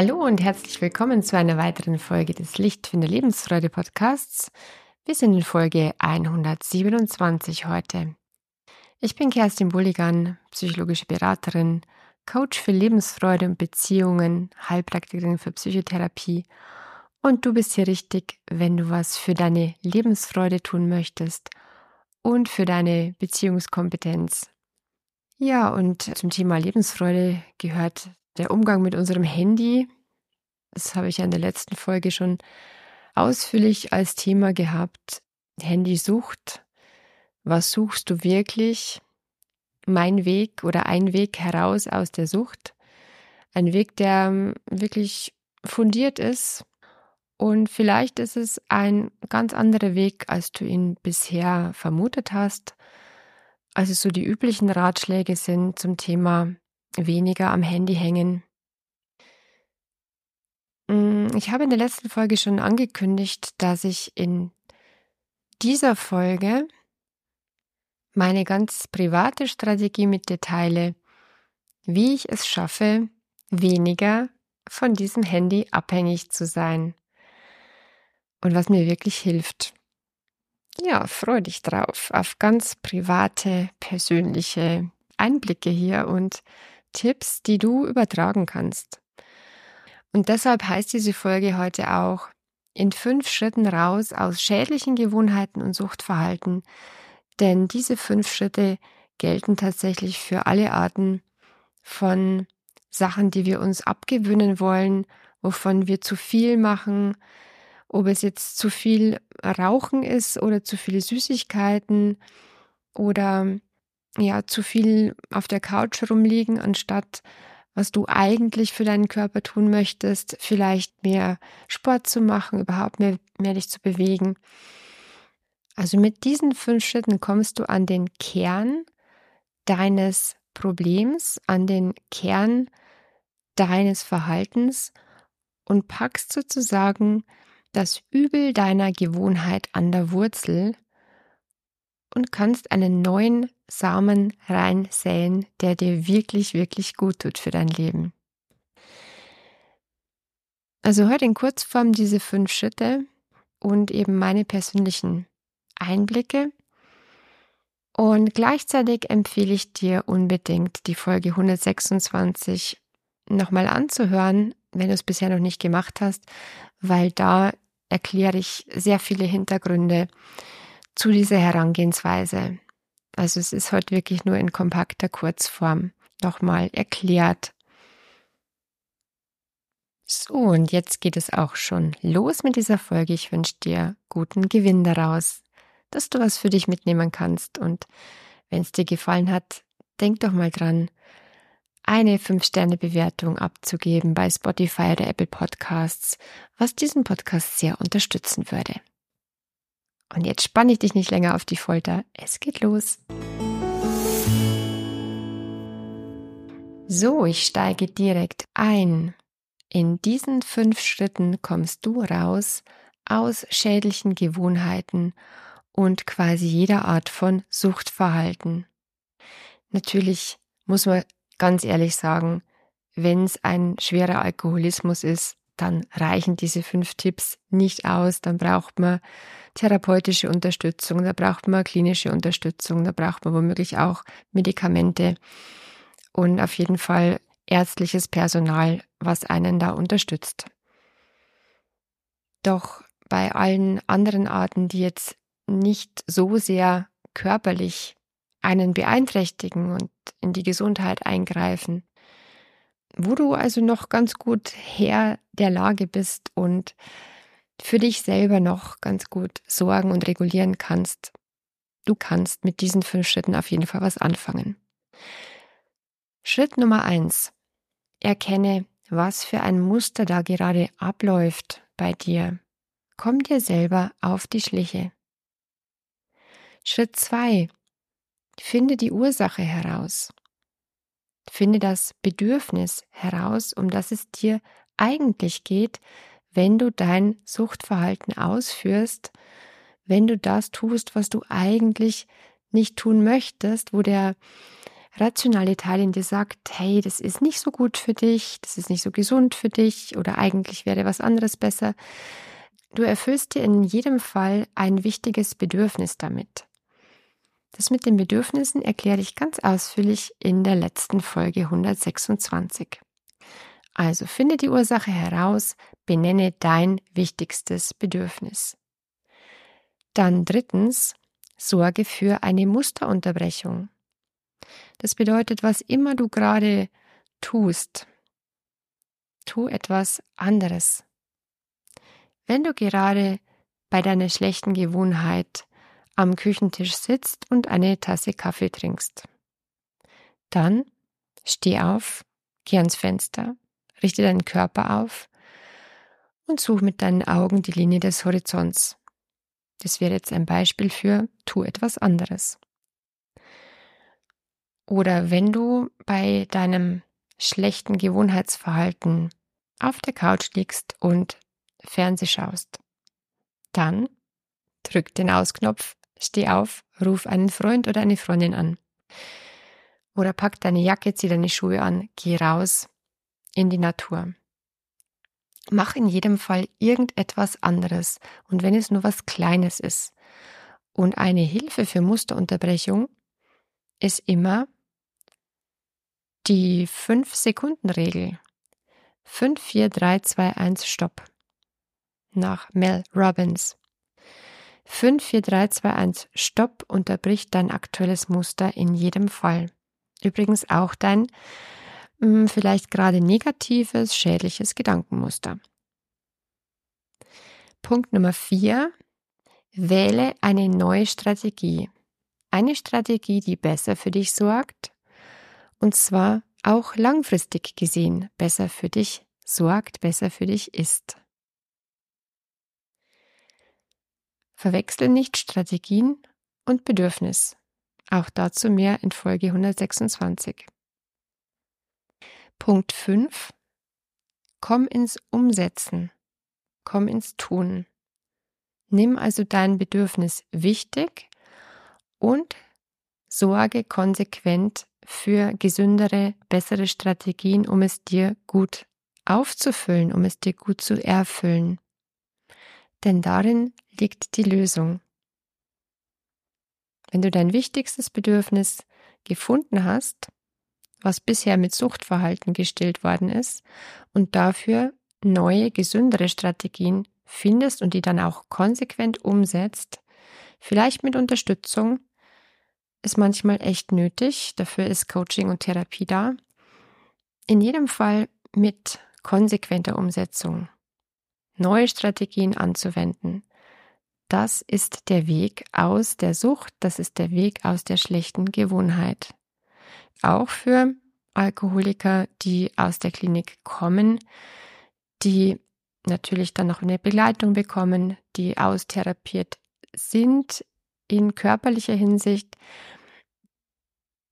Hallo und herzlich willkommen zu einer weiteren Folge des Lichtfinde Lebensfreude Podcasts. Wir sind in Folge 127 heute. Ich bin Kerstin Bulligan, psychologische Beraterin, Coach für Lebensfreude und Beziehungen, Heilpraktikerin für Psychotherapie und du bist hier richtig, wenn du was für deine Lebensfreude tun möchtest und für deine Beziehungskompetenz. Ja, und zum Thema Lebensfreude gehört der Umgang mit unserem Handy. Das habe ich ja in der letzten Folge schon ausführlich als Thema gehabt. Handysucht. Was suchst du wirklich? Mein Weg oder ein Weg heraus aus der Sucht. Ein Weg, der wirklich fundiert ist, und vielleicht ist es ein ganz anderer Weg, als du ihn bisher vermutet hast. Also so die üblichen Ratschläge sind zum Thema weniger am Handy hängen. Mm, ich habe in der letzten Folge schon angekündigt, dass ich in dieser Folge meine ganz private Strategie mit dir teile, wie ich es schaffe, weniger von diesem Handy abhängig zu sein und was mir wirklich hilft. Ja, freu dich drauf auf ganz private, persönliche Einblicke hier und Tipps, die du übertragen kannst. Und deshalb heißt diese Folge heute auch in fünf Schritten raus aus schädlichen Gewohnheiten und Suchtverhalten, denn diese fünf Schritte gelten tatsächlich für alle Arten von Sachen, die wir uns abgewöhnen wollen, wovon wir zu viel machen, ob es jetzt zu viel Rauchen ist oder zu viele Süßigkeiten oder ja, zu viel auf der Couch rumliegen, anstatt was du eigentlich für deinen Körper tun möchtest, vielleicht mehr Sport zu machen, überhaupt mehr, mehr dich zu bewegen. Also mit diesen fünf Schritten kommst du an den Kern deines Problems, an den Kern deines Verhaltens und packst sozusagen das Übel deiner Gewohnheit an der Wurzel und kannst einen neuen Samen reinsäen, der dir wirklich, wirklich gut tut für dein Leben. Also heute in Kurzform diese fünf Schritte und eben meine persönlichen Einblicke. Und gleichzeitig empfehle ich dir unbedingt die Folge 126 nochmal anzuhören, wenn du es bisher noch nicht gemacht hast, weil da erkläre ich sehr viele Hintergründe zu dieser Herangehensweise. Also es ist heute wirklich nur in kompakter Kurzform nochmal erklärt. So, und jetzt geht es auch schon los mit dieser Folge. Ich wünsche dir guten Gewinn daraus, dass du was für dich mitnehmen kannst. Und wenn es dir gefallen hat, denk doch mal dran, eine 5-Sterne-Bewertung abzugeben bei Spotify oder Apple Podcasts, was diesen Podcast sehr unterstützen würde. Und jetzt spanne ich dich nicht länger auf die Folter. Es geht los. So, ich steige direkt ein. In diesen fünf Schritten kommst du raus aus schädlichen Gewohnheiten und quasi jeder Art von Suchtverhalten. Natürlich muss man ganz ehrlich sagen, wenn es ein schwerer Alkoholismus ist, dann reichen diese fünf Tipps nicht aus. Dann braucht man therapeutische Unterstützung, da braucht man klinische Unterstützung, da braucht man womöglich auch Medikamente und auf jeden Fall ärztliches Personal, was einen da unterstützt. Doch bei allen anderen Arten, die jetzt nicht so sehr körperlich einen beeinträchtigen und in die Gesundheit eingreifen. Wo du also noch ganz gut Herr der Lage bist und für dich selber noch ganz gut sorgen und regulieren kannst. Du kannst mit diesen fünf Schritten auf jeden Fall was anfangen. Schritt Nummer eins. Erkenne, was für ein Muster da gerade abläuft bei dir. Komm dir selber auf die Schliche. Schritt zwei. Finde die Ursache heraus. Finde das Bedürfnis heraus, um das es dir eigentlich geht, wenn du dein Suchtverhalten ausführst, wenn du das tust, was du eigentlich nicht tun möchtest, wo der rationale Teil in dir sagt, hey, das ist nicht so gut für dich, das ist nicht so gesund für dich oder eigentlich wäre was anderes besser. Du erfüllst dir in jedem Fall ein wichtiges Bedürfnis damit. Das mit den Bedürfnissen erkläre ich ganz ausführlich in der letzten Folge 126. Also finde die Ursache heraus, benenne dein wichtigstes Bedürfnis. Dann drittens, sorge für eine Musterunterbrechung. Das bedeutet, was immer du gerade tust, tu etwas anderes. Wenn du gerade bei deiner schlechten Gewohnheit am Küchentisch sitzt und eine Tasse Kaffee trinkst, dann steh auf, geh ans Fenster, richte deinen Körper auf und such mit deinen Augen die Linie des Horizonts. Das wäre jetzt ein Beispiel für tu etwas anderes. Oder wenn du bei deinem schlechten Gewohnheitsverhalten auf der Couch liegst und Fernseh schaust, dann drück den Ausknopf, steh auf, ruf einen Freund oder eine Freundin an. Oder pack deine Jacke, zieh deine Schuhe an, geh raus in die Natur. Mach in jedem Fall irgendetwas anderes und wenn es nur was Kleines ist. Und eine Hilfe für Musterunterbrechung ist immer die 5-Sekunden-Regel. 5, 4, 3, 2, 1, Stopp. Nach Mel Robbins. 5, 4, 3, 2, 1, Stopp unterbricht dein aktuelles Muster in jedem Fall. Übrigens auch dein mh, hm, vielleicht gerade negatives, schädliches Gedankenmuster. Punkt Nummer 4. Wähle eine neue Strategie. Eine Strategie, die besser für dich sorgt und zwar auch langfristig gesehen besser für dich sorgt, besser für dich ist. Verwechsel nicht Strategien und Bedürfnis. Auch dazu mehr in Folge 126. Punkt 5. Komm ins Umsetzen. Komm ins Tun. Nimm also dein Bedürfnis wichtig und sorge konsequent für gesündere, bessere Strategien, um es dir gut aufzufüllen, um es dir gut zu erfüllen. Denn darin liegt die Lösung. Wenn du dein wichtigstes Bedürfnis gefunden hast, was bisher mit Suchtverhalten gestillt worden ist, und dafür neue, gesündere Strategien findest und die dann auch konsequent umsetzt, vielleicht mit Unterstützung, ist manchmal echt nötig. Dafür ist Coaching und Therapie da. In jedem Fall mit konsequenter Umsetzung. Neue Strategien anzuwenden. Das ist der Weg aus der Sucht, das ist der Weg aus der schlechten Gewohnheit. Auch für Alkoholiker, die aus der Klinik kommen, die natürlich dann noch eine Begleitung bekommen, die austherapiert sind in körperlicher Hinsicht.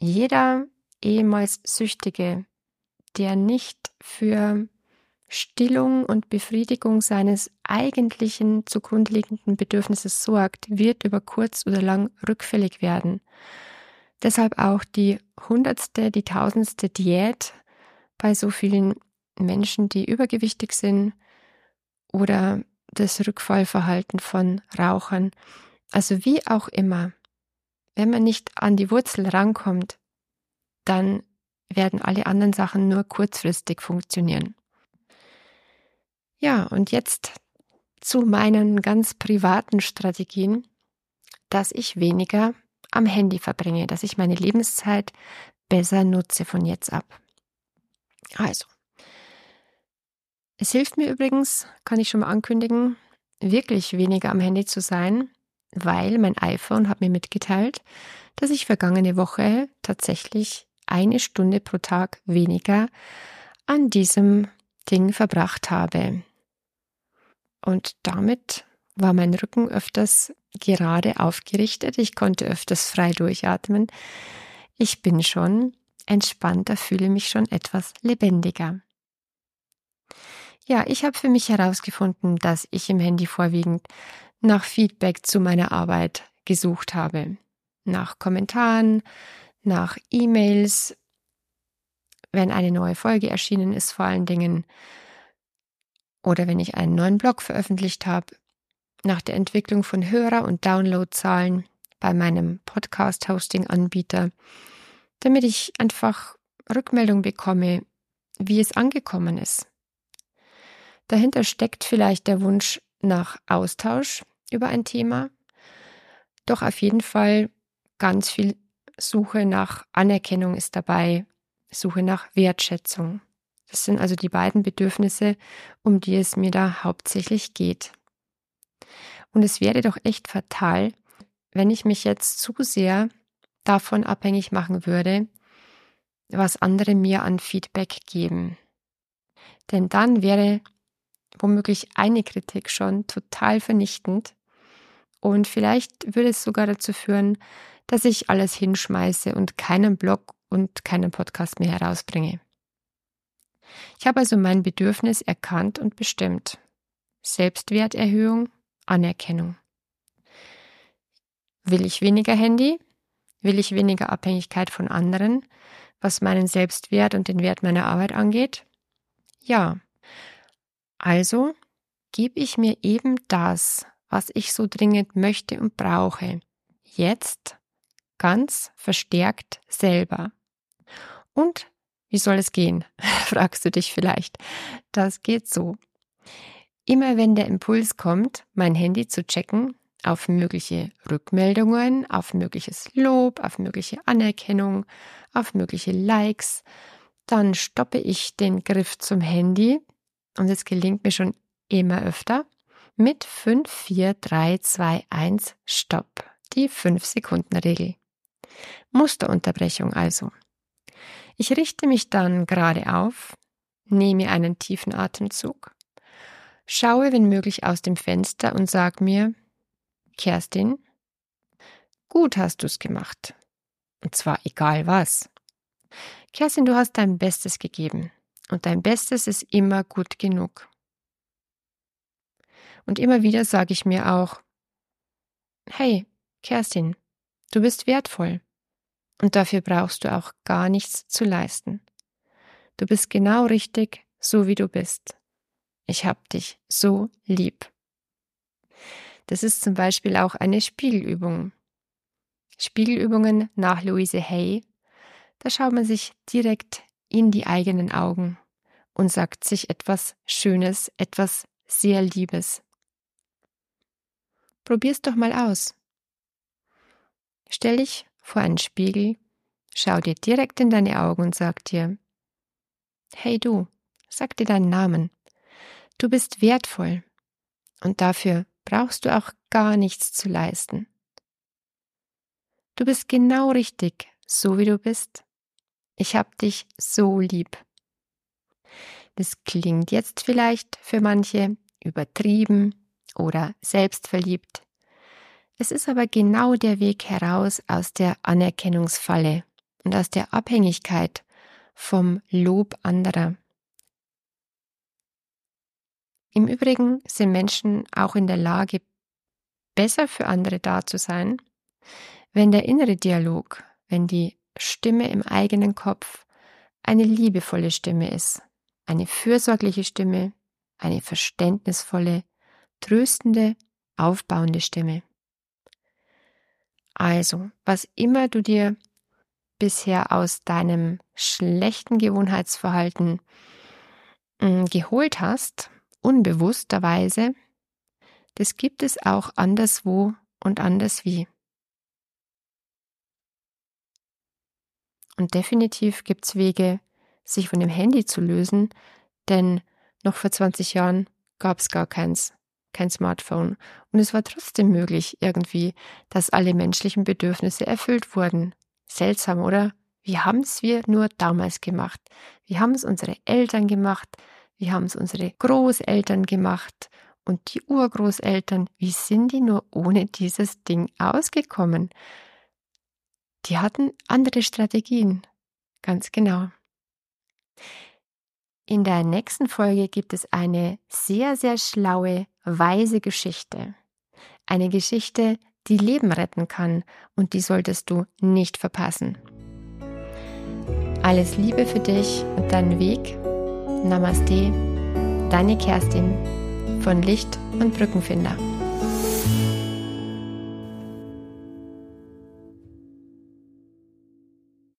Jeder ehemals Süchtige, der nicht für Stillung und Befriedigung seines eigentlichen zugrunde liegenden Bedürfnisses sorgt, wird über kurz oder lang rückfällig werden. Deshalb auch die hundertste, die tausendste Diät bei so vielen Menschen, die übergewichtig sind oder das Rückfallverhalten von Rauchern. Also wie auch immer, wenn man nicht an die Wurzel rankommt, dann werden alle anderen Sachen nur kurzfristig funktionieren. Ja, und jetzt zu meinen ganz privaten Strategien, dass ich weniger am Handy verbringe, dass ich meine Lebenszeit besser nutze von jetzt ab. Also, es hilft mir übrigens, kann ich schon mal ankündigen, wirklich weniger am Handy zu sein, weil mein iPhone hat mir mitgeteilt, dass ich vergangene Woche tatsächlich eine Stunde pro Tag weniger an diesem Ding verbracht habe. Und damit war mein Rücken öfters gerade aufgerichtet. Ich konnte öfters frei durchatmen. Ich bin schon entspannter, fühle mich schon etwas lebendiger. Ja, ich habe für mich herausgefunden, dass ich im Handy vorwiegend nach Feedback zu meiner Arbeit gesucht habe. Nach Kommentaren, nach E-Mails, wenn eine neue Folge erschienen ist, vor allen Dingen, oder wenn ich einen neuen Blog veröffentlicht habe, nach der Entwicklung von Hörer- und Downloadzahlen bei meinem Podcast-Hosting-Anbieter, damit ich einfach Rückmeldung bekomme, wie es angekommen ist. Dahinter steckt vielleicht der Wunsch nach Austausch über ein Thema, doch auf jeden Fall ganz viel Suche nach Anerkennung ist dabei, Suche nach Wertschätzung. Das sind also die beiden Bedürfnisse, um die es mir da hauptsächlich geht. Und es wäre doch echt fatal, wenn ich mich jetzt zu sehr davon abhängig machen würde, was andere mir an Feedback geben. Denn dann wäre womöglich eine Kritik schon total vernichtend und vielleicht würde es sogar dazu führen, dass ich alles hinschmeiße und keinen Blog und keinen Podcast mehr herausbringe. Ich habe also mein Bedürfnis erkannt und bestimmt. Selbstwerterhöhung, Anerkennung. Will ich weniger Handy? Will ich weniger Abhängigkeit von anderen, was meinen Selbstwert und den Wert meiner Arbeit angeht? Ja. Also gebe ich mir eben das, was ich so dringend möchte und brauche, jetzt ganz verstärkt selber. Und wie soll es gehen? fragst du dich vielleicht. Das geht so. Immer wenn der Impuls kommt, mein Handy zu checken, auf mögliche Rückmeldungen, auf mögliches Lob, auf mögliche Anerkennung, auf mögliche Likes, dann stoppe ich den Griff zum Handy und es gelingt mir schon immer öfter mit 5, 4, 3, 2, 1, Stopp. Die 5-Sekunden-Regel. Musterunterbrechung also. Ich richte mich dann gerade auf, nehme einen tiefen Atemzug, schaue wenn möglich aus dem Fenster und sag mir, Kerstin, gut hast du's gemacht. Und zwar egal was. Kerstin, du hast dein Bestes gegeben. Und dein Bestes ist immer gut genug. Und immer wieder sage ich mir auch, hey, Kerstin, du bist wertvoll. Und dafür brauchst du auch gar nichts zu leisten. Du bist genau richtig, so wie du bist. Ich hab dich so lieb. Das ist zum Beispiel auch eine Spiegelübung. Spiegelübungen nach Louise Hay. Da schaut man sich direkt in die eigenen Augen und sagt sich etwas Schönes, etwas sehr Liebes. Probier's doch mal aus. Stell dich vor einen Spiegel, schau dir direkt in deine Augen und sag dir, hey du, sag dir deinen Namen. Du bist wertvoll. Und dafür brauchst du auch gar nichts zu leisten. Du bist genau richtig, so wie du bist. Ich hab dich so lieb. Das klingt jetzt vielleicht für manche übertrieben oder selbstverliebt. Es ist aber genau der Weg heraus aus der Anerkennungsfalle und aus der Abhängigkeit vom Lob anderer. Im Übrigen sind Menschen auch in der Lage, besser für andere da zu sein, wenn der innere Dialog, wenn die Stimme im eigenen Kopf eine liebevolle Stimme ist, eine fürsorgliche Stimme, eine verständnisvolle, tröstende, aufbauende Stimme. Also, was immer du dir bisher aus deinem schlechten Gewohnheitsverhalten hm, geholt hast, unbewussterweise, das gibt es auch anderswo und anderswie. Und definitiv gibt es Wege, sich von dem Handy zu lösen, denn noch vor 20 Jahren gab es gar keins, kein Smartphone. Und es war trotzdem möglich irgendwie, dass alle menschlichen Bedürfnisse erfüllt wurden. Seltsam, oder? Wie haben es wir nur damals gemacht? Wie haben es unsere Eltern gemacht? Wie haben es unsere Großeltern gemacht? Und die Urgroßeltern, wie sind die nur ohne dieses Ding ausgekommen? Die hatten andere Strategien. Ganz genau. In der nächsten Folge gibt es eine sehr, sehr schlaue, weise Geschichte. Eine Geschichte, die Leben retten kann und die solltest du nicht verpassen. Alles Liebe für dich und deinen Weg. Namaste, deine Kerstin von Licht und Brückenfinder.